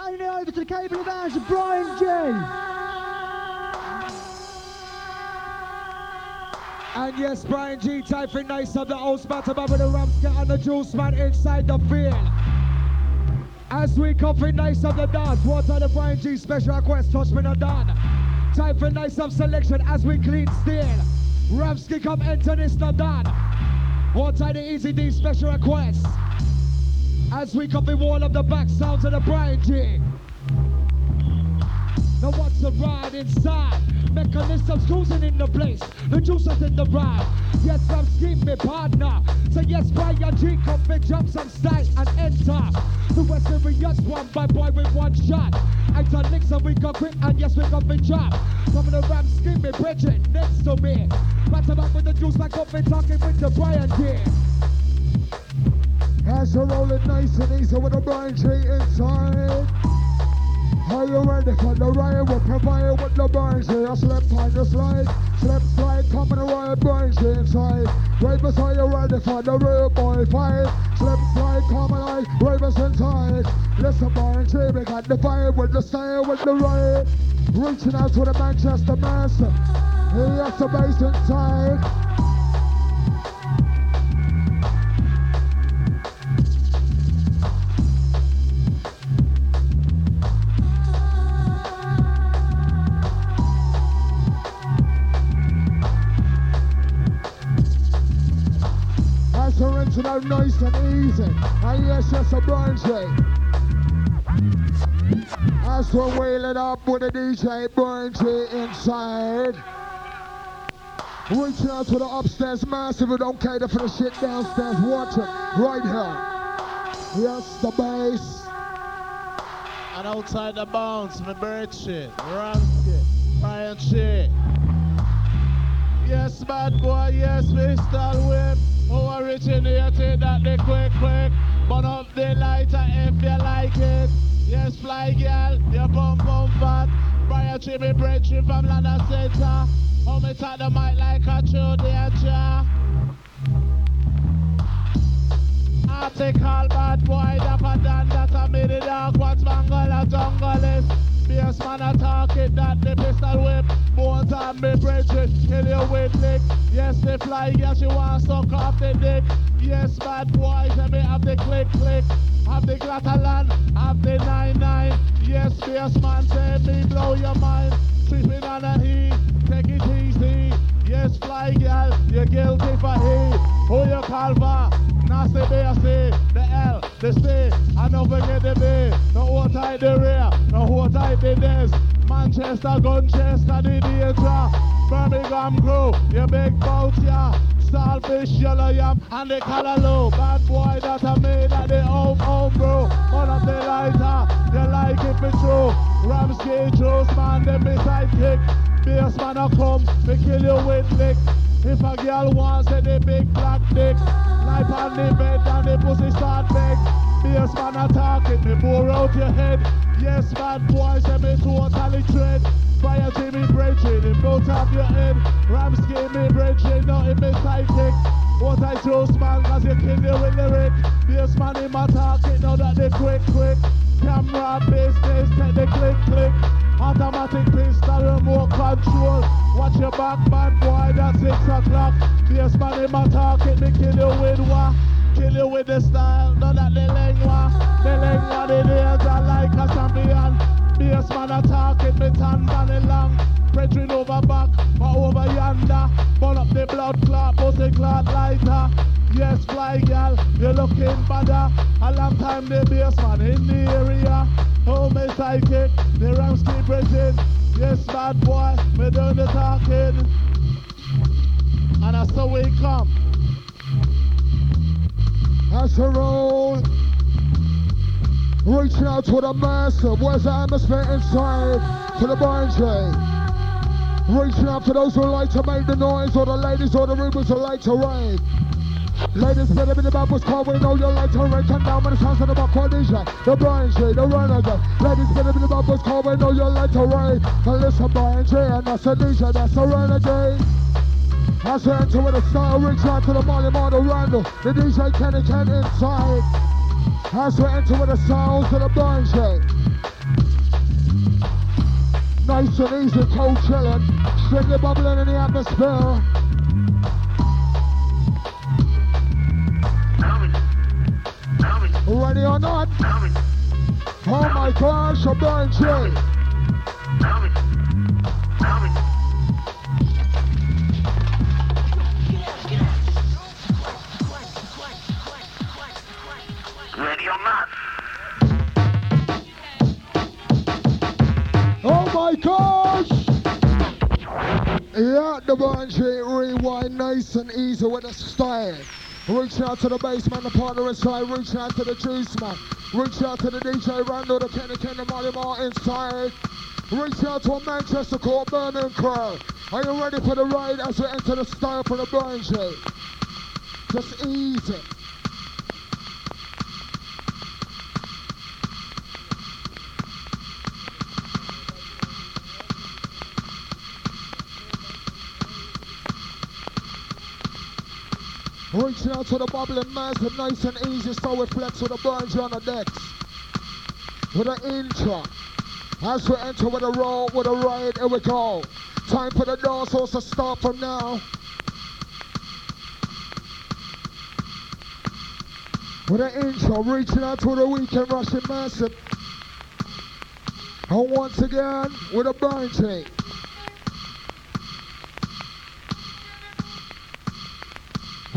Handing it over to the cable of ours, Bryan Gee. And yes, Bryan Gee, typing nice of the old spot above the Ramscat and the Juiceman inside the field. As we cover nice of the dance, what are the Bryan Gee special request? Touch me not done. Time for nice of selection as we clean steel. Ramsky come enter this not done. What are the Easy D special request? As we copy wall of the back sounds of the Bryan Gee. Now what's the ride inside? Mechanisms cruising in the place. The juices in the ride. Yes, I'm scheme me partner. So yes, Bryan Gee come big jump some style and enter. The West Serious one by boy with one shot. I tell and we got quick and yes we got big job. Some of the ram scheme me Bridget next to me. Back back with the juice like up and talking with the Bryan Gee. As you roll it nice and easy with a Brian tree inside. Are you ready for the riot? We'll provide with the Bryan Gee. I slip on the slide, slip slide, coming the riot, G inside. Ravens, are you ready for the real boy fight? Slip slide, come coming like Ravens inside. Listen, Bryan Gee, we got the fire with the style with the riot. Reaching out to the Manchester Master. He has the bass inside. Original nice and easy. And yes, yes, a branch As we're wailing up with the DJ Bunchy inside. Reaching out to the upstairs massive who don't cater for the shit downstairs. Watch it right here. Yes, the bass. And outside the bounce, my bird shit, Ramsky, Brian shit. Yes, bad boy, yes, Mr. Whip. Originated that the quick, quick. Burn up the lighter if you like it. Yes, fly girl, your bum bum fat. Brian Jimmy Bridge from London Center. Me talk the mic like a true danger. Article bad boy, dapper than that I made it dark. What's mangle a jungle is? Bassman a talk that the pistol whip. Bones on me bridges, kill you with lick. Yes, they fly, yes, you want suck off the dick. Yes, bad boys, let me have the click, click. Have the Glatalan, have the 9-9. Yes, Bassman, say me blow your mind. Tripping on a heat, take it easy. Yes, fly girl, you're guilty for heat. Who you call for? Nasty BSC, the L, the C, and don't forget the B. No hold tight the rear, no hold tight the this. Manchester, Gunchester, the danger. Birmingham crew, you big boat, yeah. Starfish, yellow yam, and the color low. Bad boy that I made at the home, home, bro. One of the lighter, you like it for true. Ramsky, Juice, man, them me sidekick. Bassman a come, me kill you with lick. If a girl wants a the big black dick, lie on the bed and the pussy start beg. a man a talking, me pour out your head. Yes, bad boy, say me totally tread. Fire to me bridging, it blows off your head. Ramsky me bridging, not in me sidekick. What I chose, man, cause you kill you with lyric. Bassman in my talking, now that they quick, quick. Camera business, take the click, click. Automatic pistol, remote control. Watch your back, man, boy, that's six o'clock. Yes, man, in my target, me kill you with what? Kill you with the style, none that they lengua. The lengua, the nails are like a champion. Yes, man, I talk it, me tan man long. Brethren over back, but over yonder. Burn up the blood clot, pussy clot lighter. Yes, fly gal, you're looking better. A long time the Bassman in the area. Oh, me psychic, the rams keep bridging. Yes, bad boy, me doing the talking. And that's how we come. That's a roll. Reaching out to the master. Where's the atmosphere inside? To the bungee. Reaching out to those who like to make the noise, or the ladies or the rumors who like to rave. Ladies, better be the bubbles call, we know you like to rave. Come down with the sounds of the buck DJ, the Brian J, the renegade. Ladies, better be the bubbles call, we know you like to rave. And listen, Brian J, and that's a DJ, that's a renegade. As we enter with a style, reach out to the Molly Model Randall, the DJ Kenny Ken inside. As we enter with the sounds of the blind check. Nice and easy, cold chilling, strictly bubbling in the atmosphere. Ready or not? Oh my gosh, a blind check. Or not? Oh my gosh! Yeah, the Banshee rewind nice and easy with a style. Reach out to the bassman, the partner inside. Reach out to the Juiceman. Reach out to the DJ Randall, the Kenny Kenny Molly Martin inside. Reach out to a Manchester Court Burning Crow. Are you ready for the ride as we enter the style for the Banshee? Just easy. Reaching out to the bubbling mass massive, nice and easy, so we flex with the burns on the decks. With an intro. As we enter with a roll, with a ride, here we go. Time for the dorsals to start from now. With an intro, reaching out to the weekend rushing massive. And once again, with a burn chain.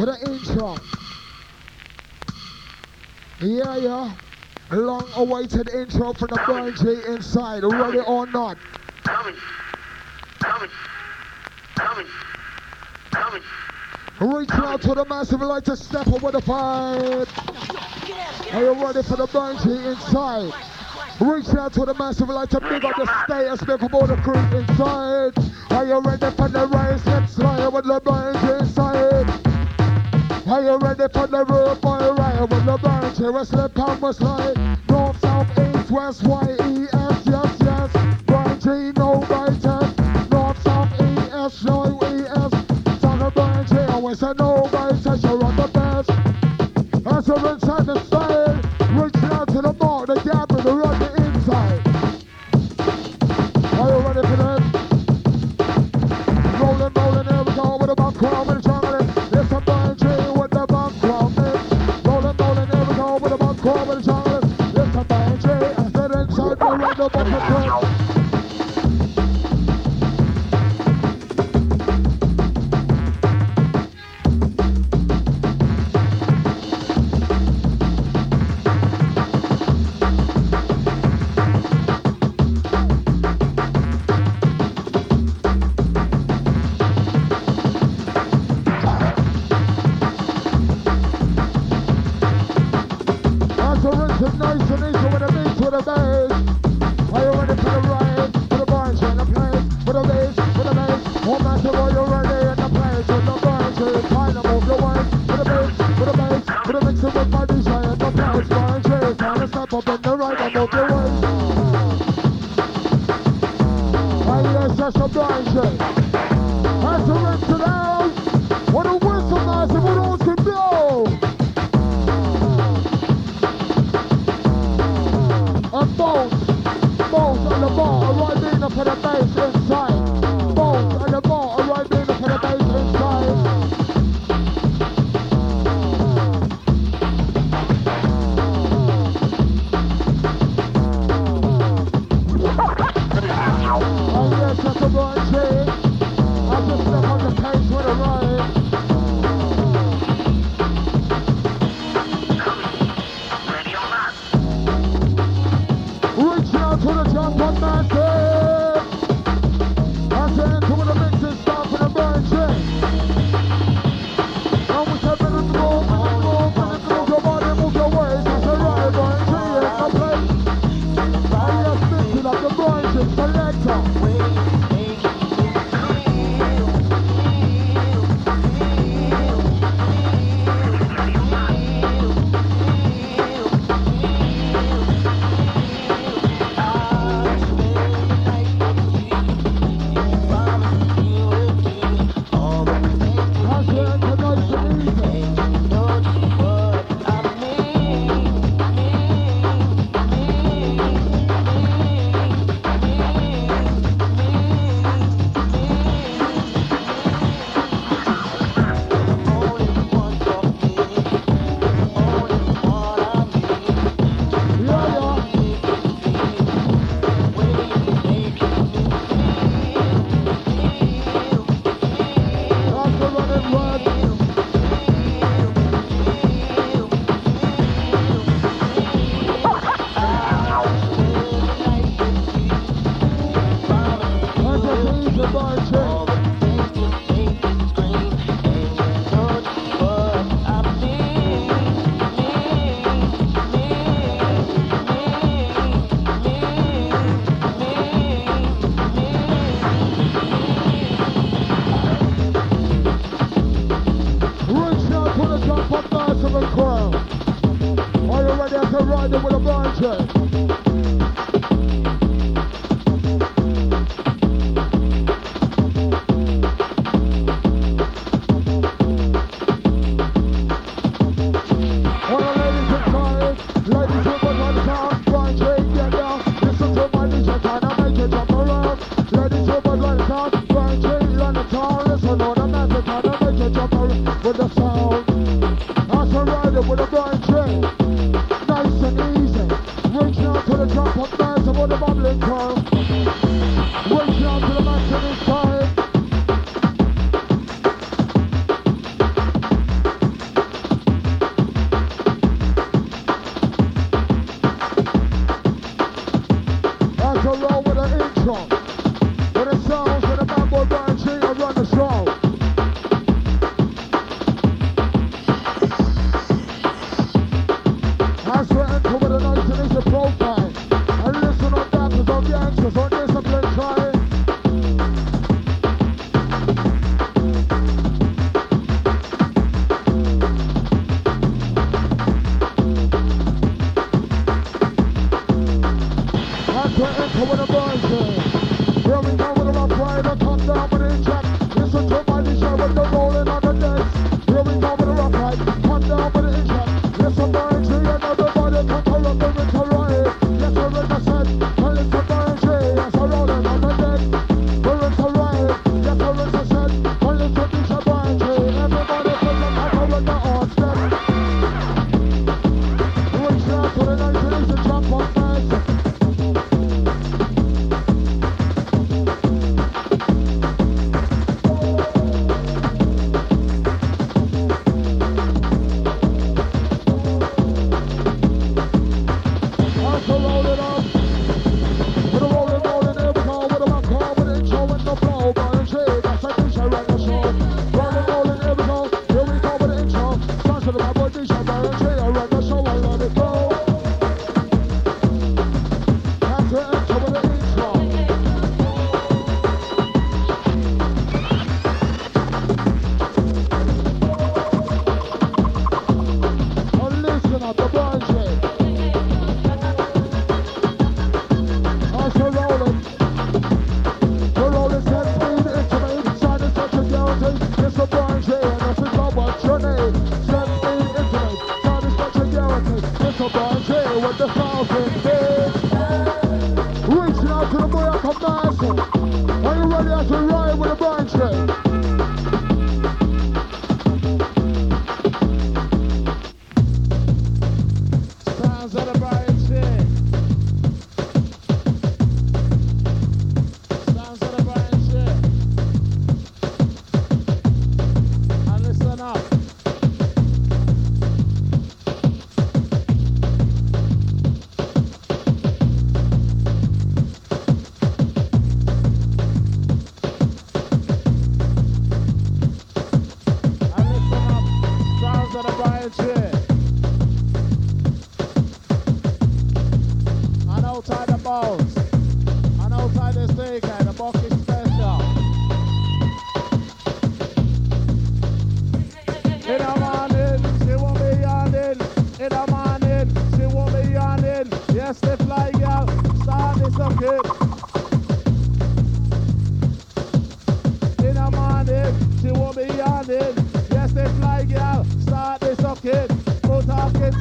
An intro. Yeah, yeah. Long awaited intro from the Burn inside. Ready or not? Coming. Coming. Coming. Coming. Reach out to the massive light to step up with the fight. Are you ready for the Burn inside? Reach out to the massive light to big up the status, big up all the crew inside. Are you ready for the race? Let's fly with the Burn inside. Are you ready for the road boy ride with the bunch? Here slip on my slide. North, south, east, west, y, e, s, yes, yes. Bryan Gee, no right. North, south, east, no, e, s. Son of Bryan Gee, always say no right. You're on the best. As we're inside the style, reaching out to the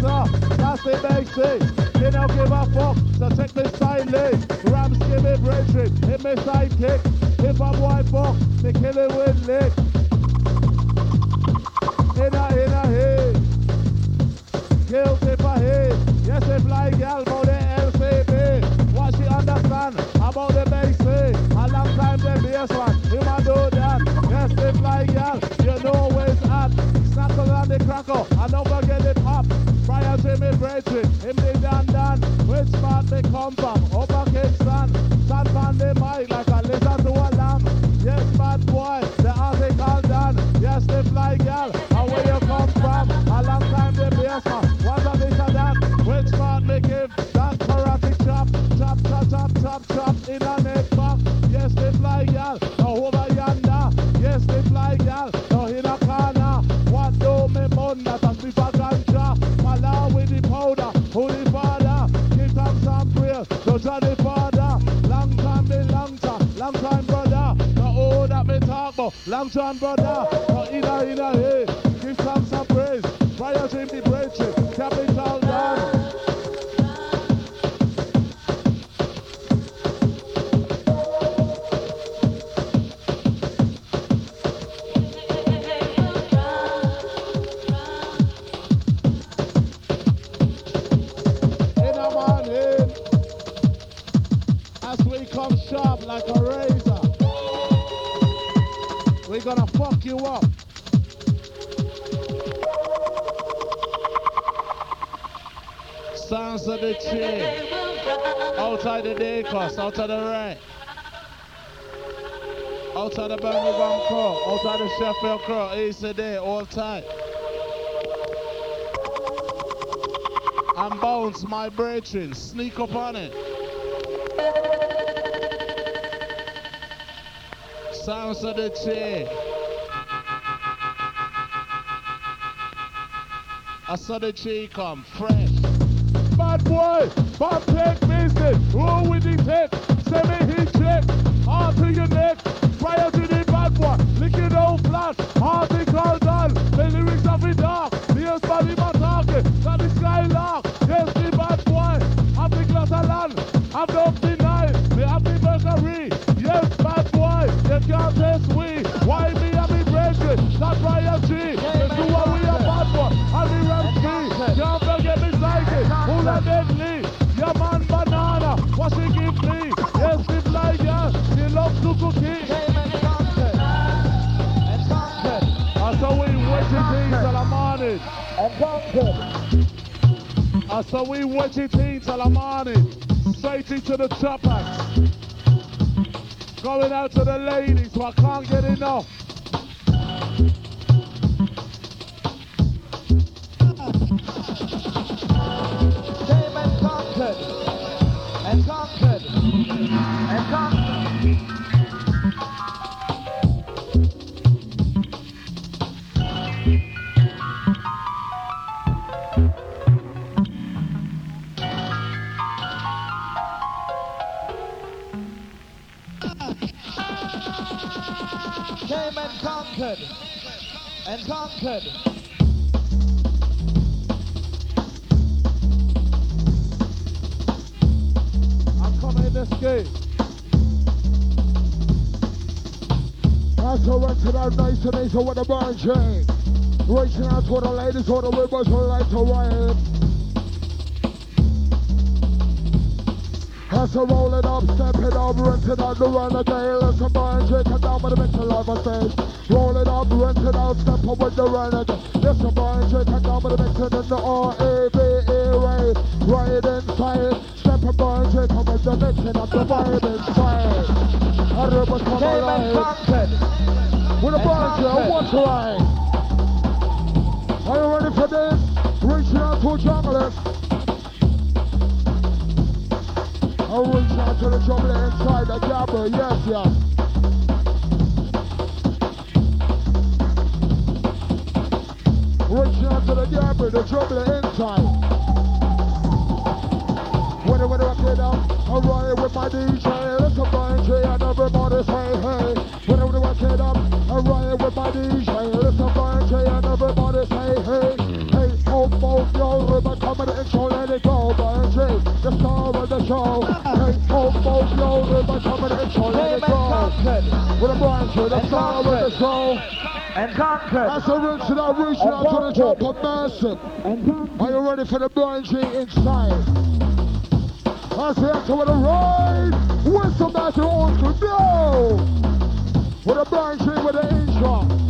partner. That's it, Macy. They don't give a fuck, so take this silently. Rams give it raging, hit me sidekick. If I'm white box, they kill it with lick. Inna, inna, hey. Guilty for hate. Yes, if like Almo spot they come from. Attention, brother. Inna, inna, hey. Give thanks and praise. Fire to the bread. You up. Sounds of the chain. Outside the day cost, outside the right. Outside the Birmingham crew, outside the Sheffield crew, Ace a day, all tight. And bounce my brethren, sneak up on it. Sounds of the chain. I saw the chain come fresh. Bad boy, bad take business. Roll with the tech, semi hit check. Hard to your neck, I saw we wetty things till I'm on it. I saw we wetty things till I'm on it. Straight into the top hat. Going out to the ladies, so I can't get enough. Came and conquered. And conquered. And conquered. I'm coming in this game. As I went to that nice and easy with the burn chain. Reaching out to the ladies or the ribbons who like to ride. As step it up, rinse it out, the run. Let's a burn chain, come down with the mix of life I stage. Roll it up, rinse it out, step up with the run a burn chain, come down with the mix of the R-A-V-E way. Right inside, step a burn chain, come with the mixing of the vibe inside. A ribbon come and alive. With a bunch what's right? Are I'm out to the jumbler inside the jabber, yes, yes. Reaching out to the jabber, the jumbler inside. When I when I get up, I'm riding with my DJ. Listen, Bryan Gee, and everybody say hey. When I when I get up, I'm riding with my DJ. Listen, Bryan Gee, and everybody say hey. Hey, oh, oh, yo, river so let it go, G, the star of the show. In, so let it go. With a G, the And star of the show. And conquered. That's a reaching out to the top of massive. Are you ready for the Bryan Gee inside? I say after with a ride, with some massive old school, no! With a Bryan Gee with an intro.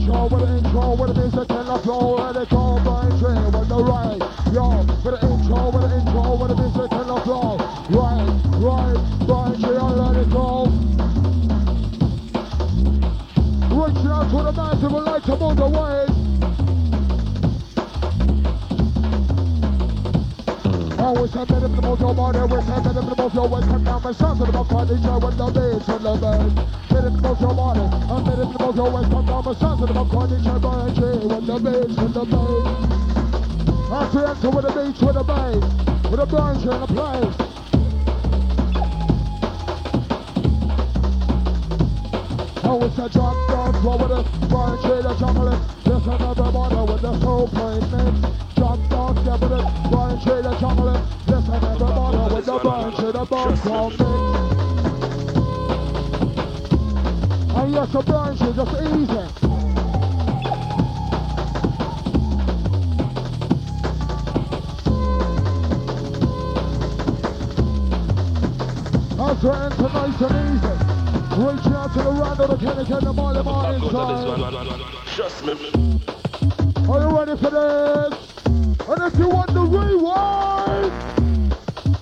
Intro, with an intro, with a music and the flow, let it go, Bryan Gee with the ride. Yo, with an intro, with an intro, with a music and the flow. Right, right, Bryan Gee, let it go. Reaching out to the massive and like to move the waves. Always a minute to move your body, always a minute to move your waist. Come down my sons of the body, show with the bass and the bass. Minute to move your body, a minute to move your waist. Come down my sons of the body, show with the bass and the bass. I see enter with the beats, with the bass, with the bunch in the place. Oh, it's a drop down flow with a bunch in the jungle. There's another model with the soul plane mix. Drop down step with a bunch in the. There's another model with the bunch in the bump flow. And yes, a bunch is just easy. As we enter nice and easy. Reaching out to the round of the Kenny Ken, the Marley Marley inside. Are you ready for this? And if you want the rewind,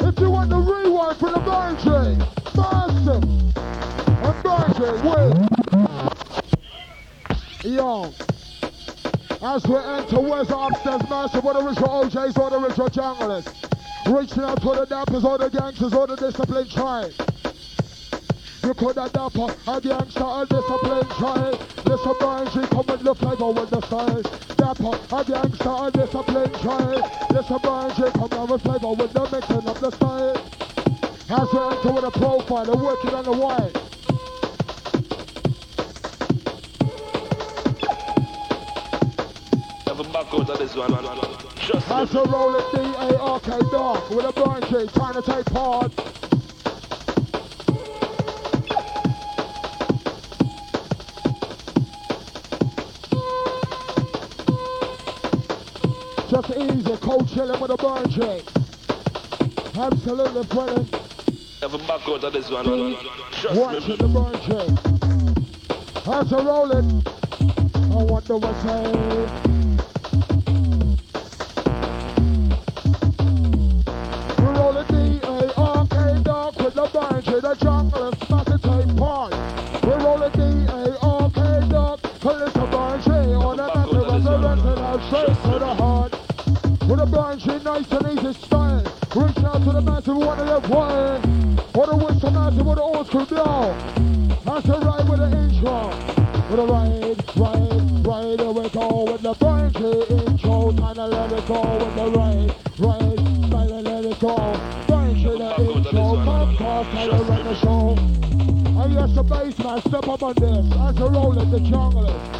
if you want the rewind for the Virgin, Massive and Virgin with Young. As we enter, the upstairs massive? What the original OJs or the original junglers? Reaching out to the dappers or the gangsters or the disciplined tribe. Have dapper, a gangster, a disciplined child. Listen, Brian, she come with the flavor with the style. Dapper, a gangster, a disciplined child. Listen, Brian, she come down with flavor with the mixing of the style. As we enter with a profile, and working on the white. A back out of this one. As we roll it D-A-R-K dark with a Bryan Gee trying to take part. Easy, cold chilling with a Bryan Gee. Absolutely brilliant. Have a back out of this one. Trust Watching me. the. As we roll it, I wonder what's saying. One of their play. Or the whistle massive with the old school blow. That's the ride with the intro. With a ride, ride, ride, we go with the bunch intro. To let it go with the ride, ride, and let it go. In the intro, podcast, how to run the show. And yes, the Bassman, step up on this. As a roll at the jungle.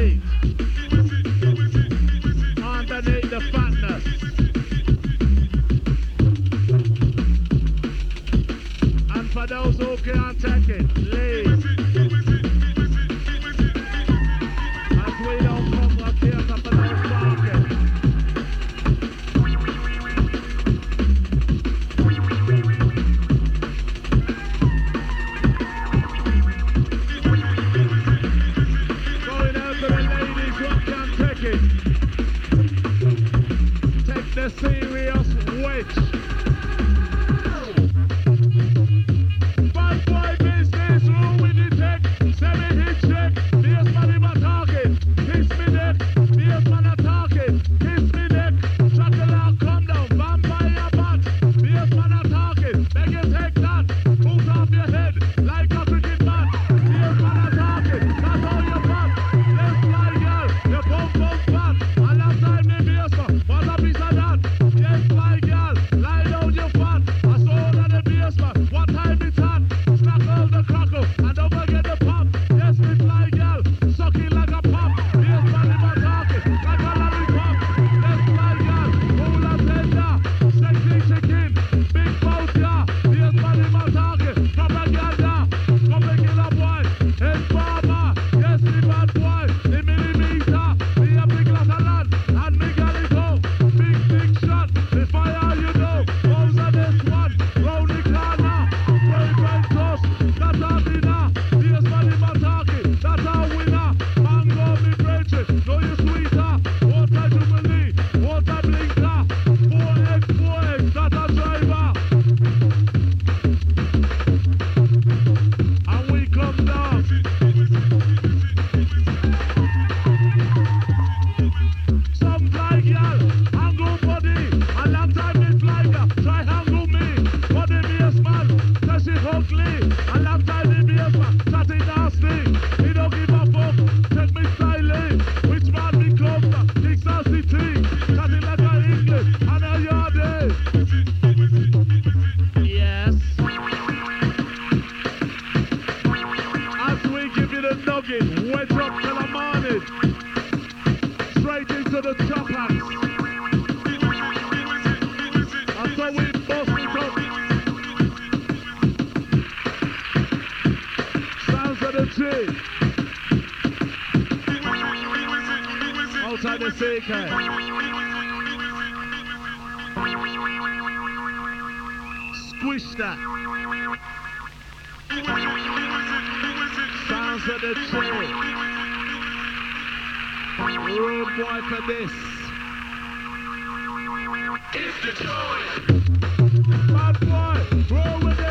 Hey. push that. Sounds of the train. Room boy for this. It's the choice. Bad boy, roll with it.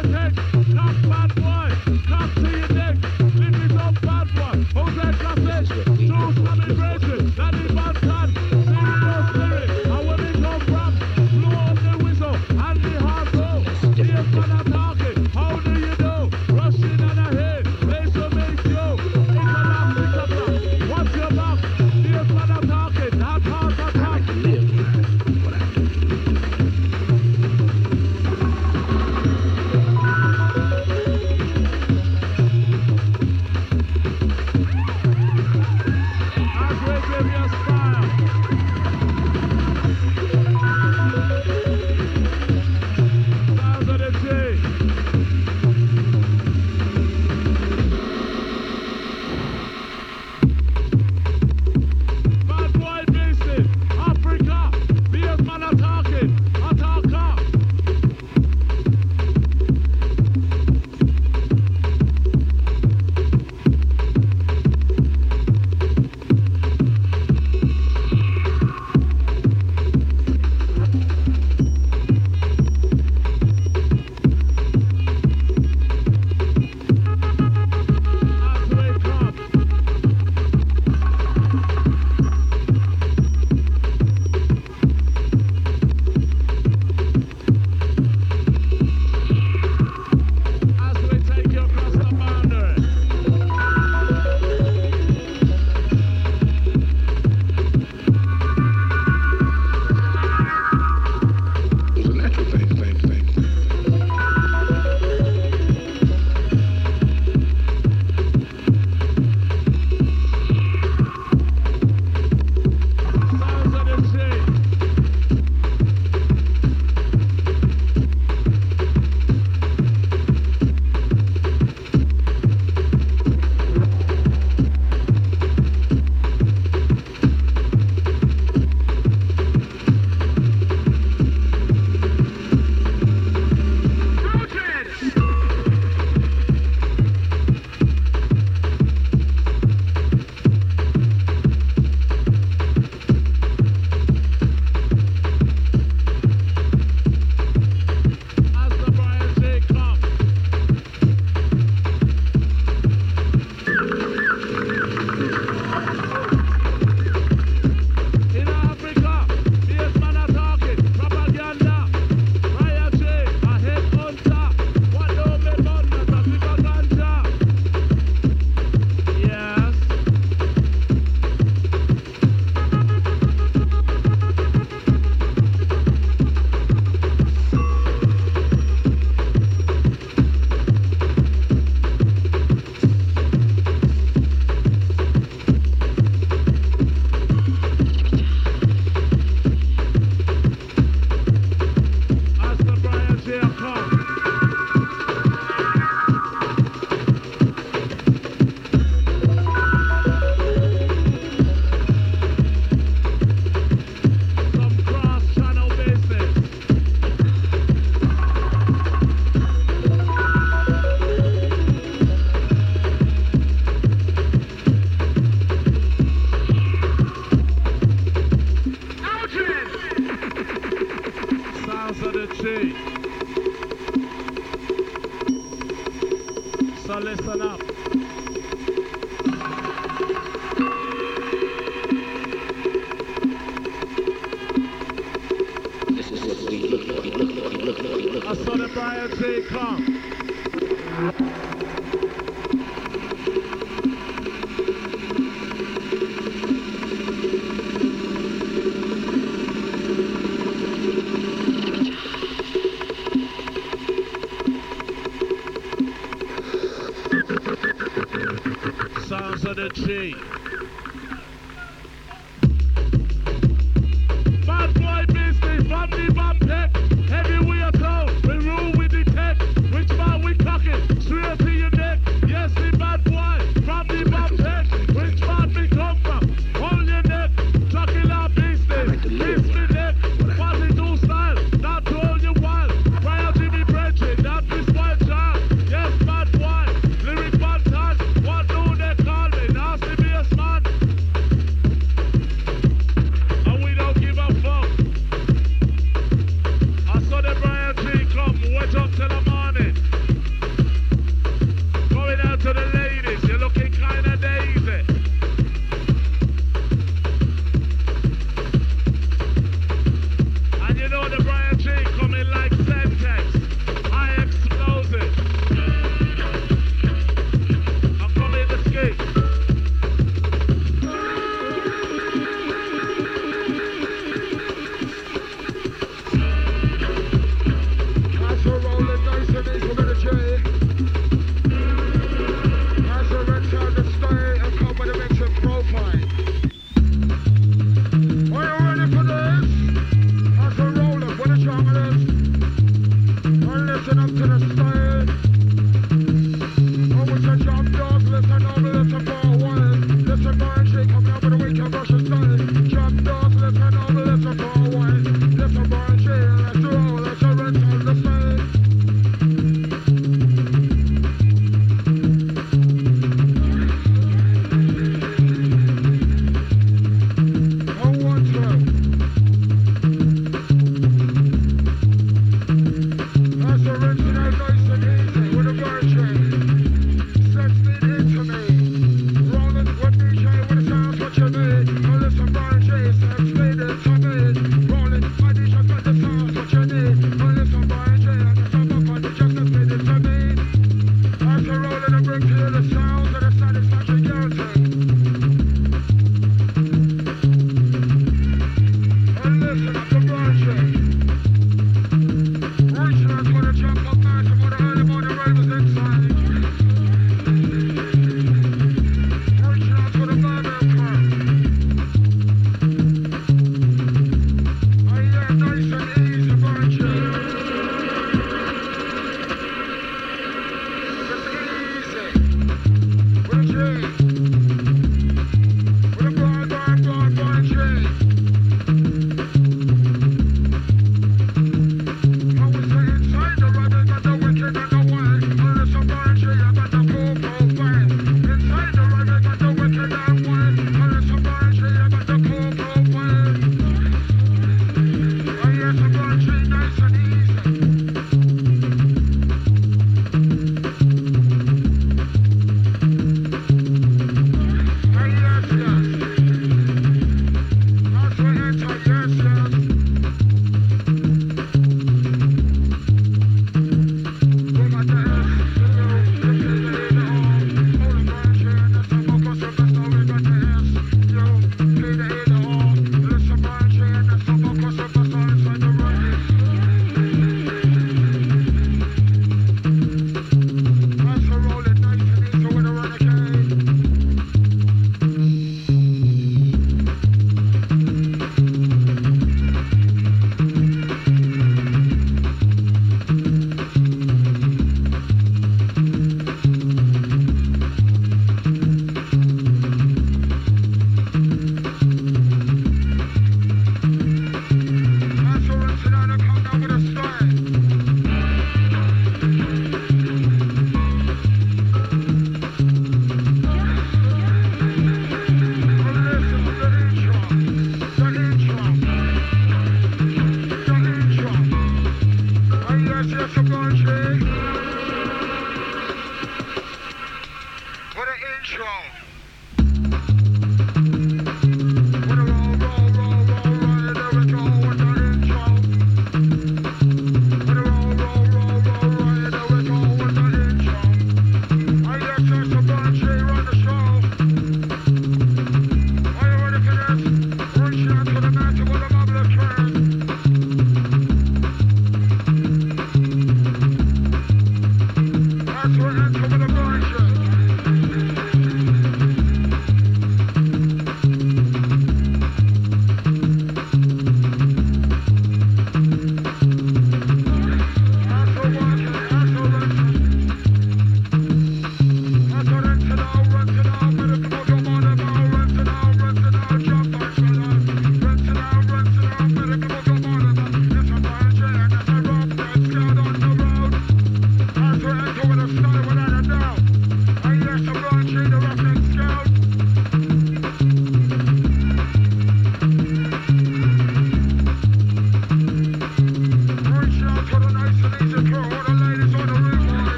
Sounds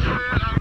Yeah.